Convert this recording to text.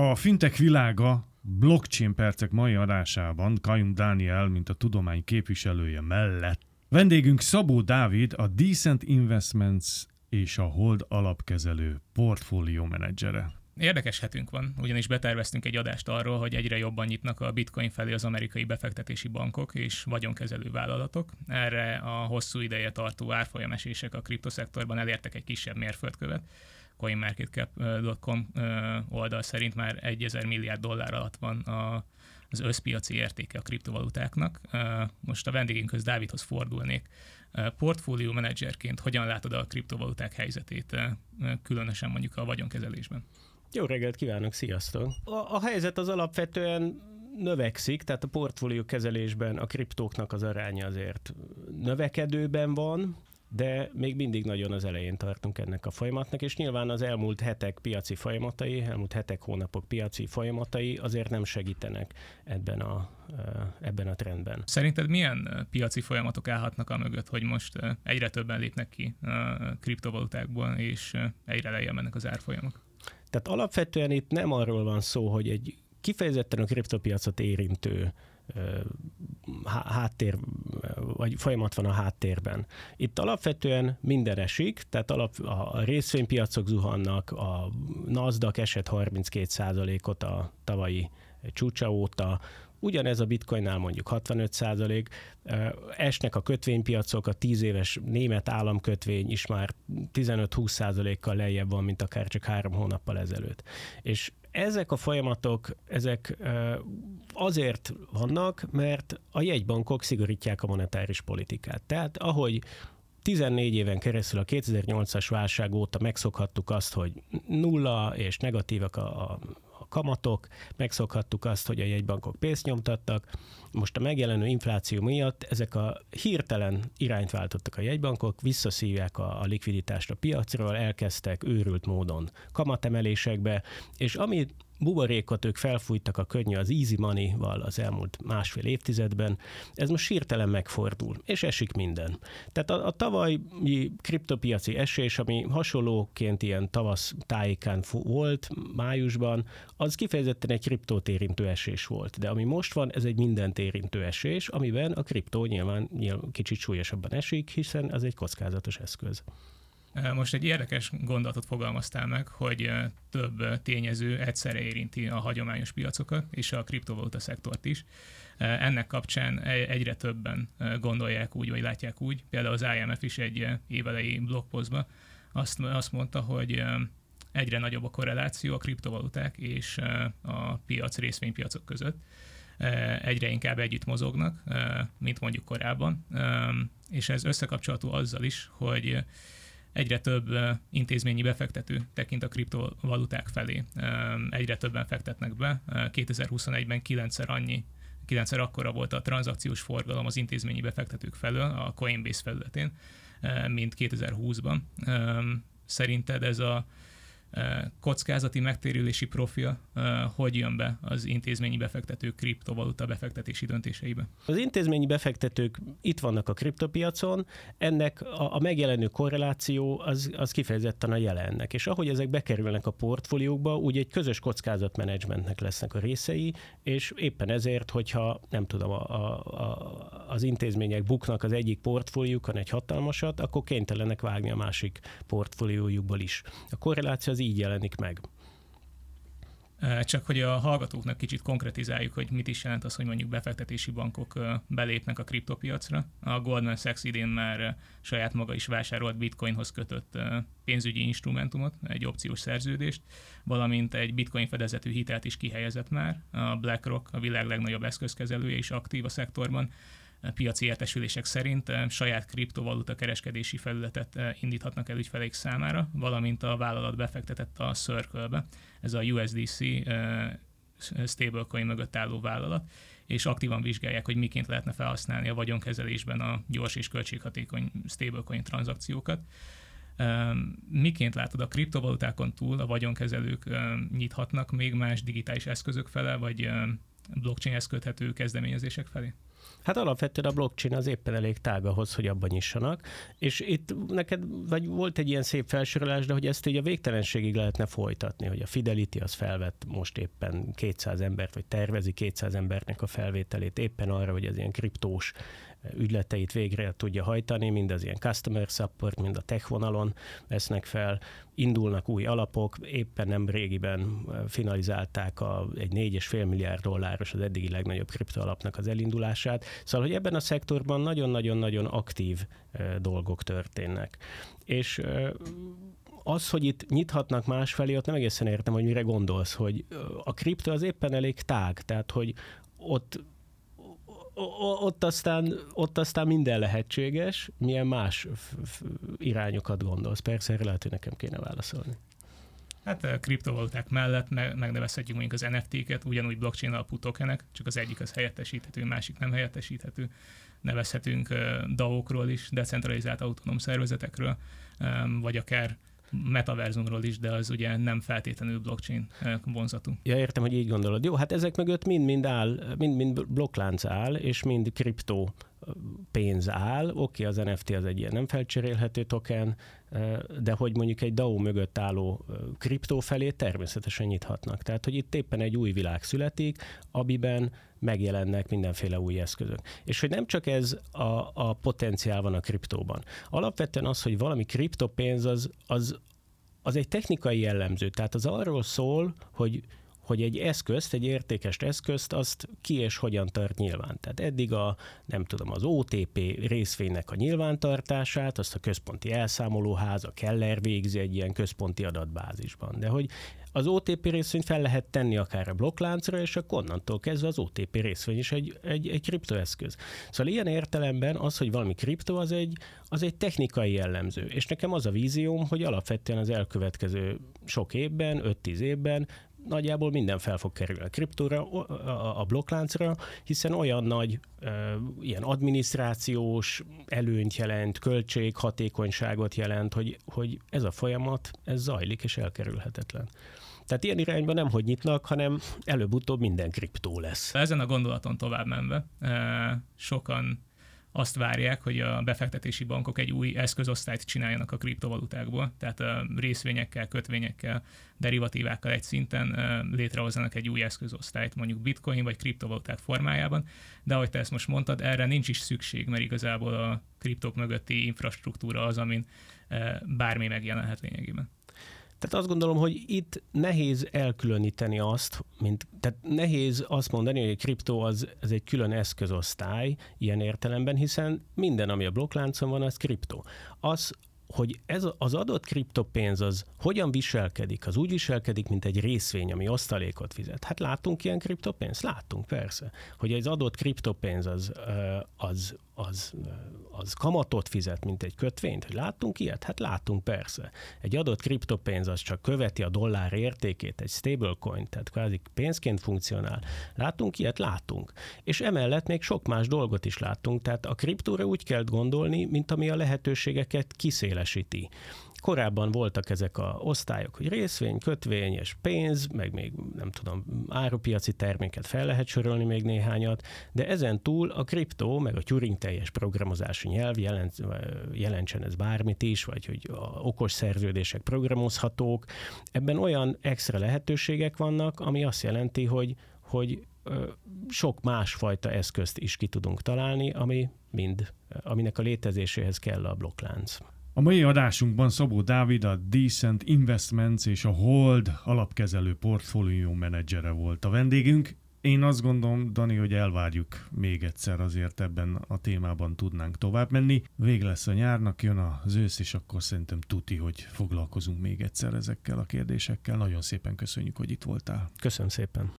A fintech világa blockchain percek mai adásában Kajum Dániel, mint a tudomány képviselője mellett. Vendégünk Szabó Dávid, a Decent Investments és a Hold alapkezelő portfólió menedzsere. Érdekes hetünk van, ugyanis beterveztünk egy adást arról, hogy egyre jobban nyitnak a bitcoin felé az amerikai befektetési bankok és vagyonkezelő vállalatok. Erre a hosszú ideje tartó árfolyamesések a kriptoszektorban elértek egy kisebb mérföldkövet. CoinMarketCap.com oldal szerint már 1000 milliárd dollár alatt van a, az összpiaci értéke a kriptovalutáknak. Most a vendégünkhöz Dávidhoz fordulnék. Portfólió menedzserként hogyan látod a kriptovaluták helyzetét, különösen mondjuk a vagyonkezelésben? Jó reggelt kívánok, sziasztok! A, a helyzet az alapvetően növekszik, tehát a portfólió kezelésben a kriptóknak az aránya azért növekedőben van, de még mindig nagyon az elején tartunk ennek a folyamatnak, és nyilván az elmúlt hetek piaci folyamatai, elmúlt hetek, hónapok piaci folyamatai azért nem segítenek ebben a, ebben a trendben. Szerinted milyen piaci folyamatok állhatnak a mögött, hogy most egyre többen lépnek ki kriptovalutákból, és egyre lejjebb mennek az árfolyamok? Tehát alapvetően itt nem arról van szó, hogy egy kifejezetten a kriptopiacot érintő háttér, vagy folyamat van a háttérben. Itt alapvetően minden esik, tehát alap, a részvénypiacok zuhannak, a NASDAQ esett 32%-ot a tavalyi csúcsa óta, Ugyanez a bitcoinnál mondjuk 65 százalék, esnek a kötvénypiacok, a 10 éves német államkötvény is már 15-20 százalékkal lejjebb van, mint akár csak három hónappal ezelőtt. És ezek a folyamatok, ezek azért vannak, mert a jegybankok szigorítják a monetáris politikát. Tehát ahogy 14 éven keresztül a 2008-as válság óta megszokhattuk azt, hogy nulla és negatívak a, a kamatok, megszokhattuk azt, hogy a jegybankok pénzt nyomtattak, most a megjelenő infláció miatt ezek a hirtelen irányt váltottak a jegybankok, visszaszívják a, a likviditást a piacról, elkezdtek őrült módon kamatemelésekbe, és ami buborékot ők felfújtak a könnyű az easy money-val az elmúlt másfél évtizedben, ez most sírtelen megfordul, és esik minden. Tehát a, a tavalyi kriptopiaci esés, ami hasonlóként ilyen tavasz tájékán volt májusban, az kifejezetten egy kriptót érintő esés volt. De ami most van, ez egy mindent érintő esés, amiben a kriptó nyilván, nyilván kicsit súlyosabban esik, hiszen ez egy kockázatos eszköz. Most egy érdekes gondolatot fogalmaztál meg, hogy több tényező egyszerre érinti a hagyományos piacokat és a kriptovaluta szektort is. Ennek kapcsán e, egyre többen gondolják úgy, vagy látják úgy. Például az IMF is egy évelei blogpostban azt, azt mondta, hogy egyre nagyobb a korreláció a kriptovaluták és a piac, részvénypiacok között. Egyre inkább együtt mozognak, mint mondjuk korábban, és ez összekapcsolható azzal is, hogy egyre több intézményi befektető tekint a kriptovaluták felé. Egyre többen fektetnek be. 2021-ben kilencszer annyi kilencszer akkora volt a tranzakciós forgalom az intézményi befektetők felől a Coinbase felületén, mint 2020-ban. Szerinted ez a kockázati megtérülési profil hogy jön be az intézményi befektetők kriptovaluta befektetési döntéseibe? Az intézményi befektetők itt vannak a kriptopiacon, ennek a, megjelenő korreláció az, az kifejezetten a jelennek, és ahogy ezek bekerülnek a portfóliókba, úgy egy közös kockázatmenedzsmentnek lesznek a részei, és éppen ezért, hogyha nem tudom, a, a, a, az intézmények buknak az egyik portfóliókon egy hatalmasat, akkor kénytelenek vágni a másik portfóliójukból is. A korreláció az így jelenik meg. Csak hogy a hallgatóknak kicsit konkretizáljuk, hogy mit is jelent az, hogy mondjuk befektetési bankok belépnek a kriptopiacra. A Goldman Sachs idén már saját maga is vásárolt bitcoinhoz kötött pénzügyi instrumentumot, egy opciós szerződést, valamint egy bitcoin fedezetű hitelt is kihelyezett már. A BlackRock, a világ legnagyobb eszközkezelője is aktív a szektorban, piaci értesülések szerint saját kriptovaluta kereskedési felületet indíthatnak el ügyfeleik számára, valamint a vállalat befektetett a Circle-be, ez a USDC stablecoin mögött álló vállalat, és aktívan vizsgálják, hogy miként lehetne felhasználni a vagyonkezelésben a gyors és költséghatékony stablecoin tranzakciókat. Miként látod a kriptovalutákon túl a vagyonkezelők nyithatnak még más digitális eszközök fele, vagy blockchainhez köthető kezdeményezések felé? Hát alapvetően a blockchain az éppen elég tág ahhoz, hogy abban nyissanak, és itt neked vagy volt egy ilyen szép felsorolás, de hogy ezt így a végtelenségig lehetne folytatni, hogy a Fidelity az felvett most éppen 200 embert, vagy tervezi 200 embernek a felvételét éppen arra, hogy az ilyen kriptós ügyleteit végre tudja hajtani, mind az ilyen customer support, mind a tech vonalon vesznek fel, indulnak új alapok, éppen nem régiben finalizálták a, egy 4,5 milliárd dolláros az eddigi legnagyobb kriptoalapnak az elindulását. Szóval, hogy ebben a szektorban nagyon-nagyon-nagyon aktív dolgok történnek. És az, hogy itt nyithatnak másfelé, ott nem egészen értem, hogy mire gondolsz, hogy a kripto az éppen elég tág, tehát hogy ott ott aztán, ott aztán minden lehetséges, milyen más irányokat gondolsz. Persze erre lehet, hogy nekem kéne válaszolni. Hát a kriptovaluták mellett megnevezhetjük mondjuk az NFT-ket, ugyanúgy blockchain alapú tokenek, csak az egyik az helyettesíthető, másik nem helyettesíthető. Nevezhetünk DAO-król is, decentralizált autonóm szervezetekről, vagy akár metaverzumról is, de az ugye nem feltétlenül blockchain eh, vonzatú. Ja, értem, hogy így gondolod. Jó, hát ezek mögött mind-mind áll, mind-mind blokklánc áll, és mind kriptó pénz áll. Oké, okay, az NFT az egy ilyen nem felcserélhető token, de hogy mondjuk egy DAO mögött álló kriptó felé természetesen nyithatnak. Tehát, hogy itt éppen egy új világ születik, amiben megjelennek mindenféle új eszközök. És hogy nem csak ez a, a potenciál van a kriptóban. Alapvetően az, hogy valami kriptopénz az, az, az egy technikai jellemző. Tehát az arról szól, hogy hogy egy eszközt, egy értékes eszközt, azt ki és hogyan tart nyilván. Tehát eddig a, nem tudom, az OTP részvénynek a nyilvántartását, azt a központi elszámolóház, a Keller végzi egy ilyen központi adatbázisban. De hogy az OTP részvényt fel lehet tenni akár a blokkláncra, és akkor onnantól kezdve az OTP részvény is egy, egy, egy kriptoeszköz. Szóval ilyen értelemben az, hogy valami kripto, az egy, az egy technikai jellemző. És nekem az a vízióm, hogy alapvetően az elkövetkező sok évben, 5-10 évben nagyjából minden fel fog kerülni a kriptóra, a blokkláncra, hiszen olyan nagy ilyen adminisztrációs előnyt jelent, költség, hatékonyságot jelent, hogy, hogy ez a folyamat, ez zajlik és elkerülhetetlen. Tehát ilyen irányban nem hogy nyitnak, hanem előbb-utóbb minden kriptó lesz. Ezen a gondolaton tovább menve, sokan azt várják, hogy a befektetési bankok egy új eszközosztályt csináljanak a kriptovalutákból, tehát részvényekkel, kötvényekkel, derivatívákkal egy szinten létrehozzanak egy új eszközosztályt, mondjuk bitcoin vagy kriptovaluták formájában, de ahogy te ezt most mondtad, erre nincs is szükség, mert igazából a kriptok mögötti infrastruktúra az, amin bármi megjelenhet lényegében. Tehát azt gondolom, hogy itt nehéz elkülöníteni azt, mint, tehát nehéz azt mondani, hogy a kriptó az, az egy külön eszközosztály ilyen értelemben, hiszen minden, ami a blokkláncon van, az kriptó. Az, hogy ez az adott kriptopénz az hogyan viselkedik? Az úgy viselkedik, mint egy részvény, ami osztalékot fizet. Hát látunk ilyen kriptopénzt? Látunk, persze. Hogy egy adott kriptopénz az, az, az, az kamatot fizet, mint egy kötvényt? Hogy láttunk ilyet? Hát látunk, persze. Egy adott kriptopénz az csak követi a dollár értékét, egy stablecoin, tehát kvázi pénzként funkcionál. Látunk ilyet? Látunk. És emellett még sok más dolgot is látunk, tehát a kriptóra úgy kell gondolni, mint ami a lehetőségeket kiszélesíti. Korábban voltak ezek a osztályok, hogy részvény, kötvény és pénz, meg még nem tudom, árupiaci terméket fel lehet sorolni még néhányat, de ezen túl a kriptó, meg a Turing teljes programozási nyelv jelent, jelentsen ez bármit is, vagy hogy a okos szerződések programozhatók, ebben olyan extra lehetőségek vannak, ami azt jelenti, hogy, hogy sok másfajta eszközt is ki tudunk találni, ami mind, aminek a létezéséhez kell a blokklánc. A mai adásunkban Szabó Dávid a Decent Investments és a Hold alapkezelő portfólió menedzsere volt a vendégünk. Én azt gondolom, Dani, hogy elvárjuk még egyszer, azért ebben a témában tudnánk tovább menni. Vég lesz a nyárnak, jön az ősz, és akkor szerintem tuti, hogy foglalkozunk még egyszer ezekkel a kérdésekkel. Nagyon szépen köszönjük, hogy itt voltál. Köszönöm szépen.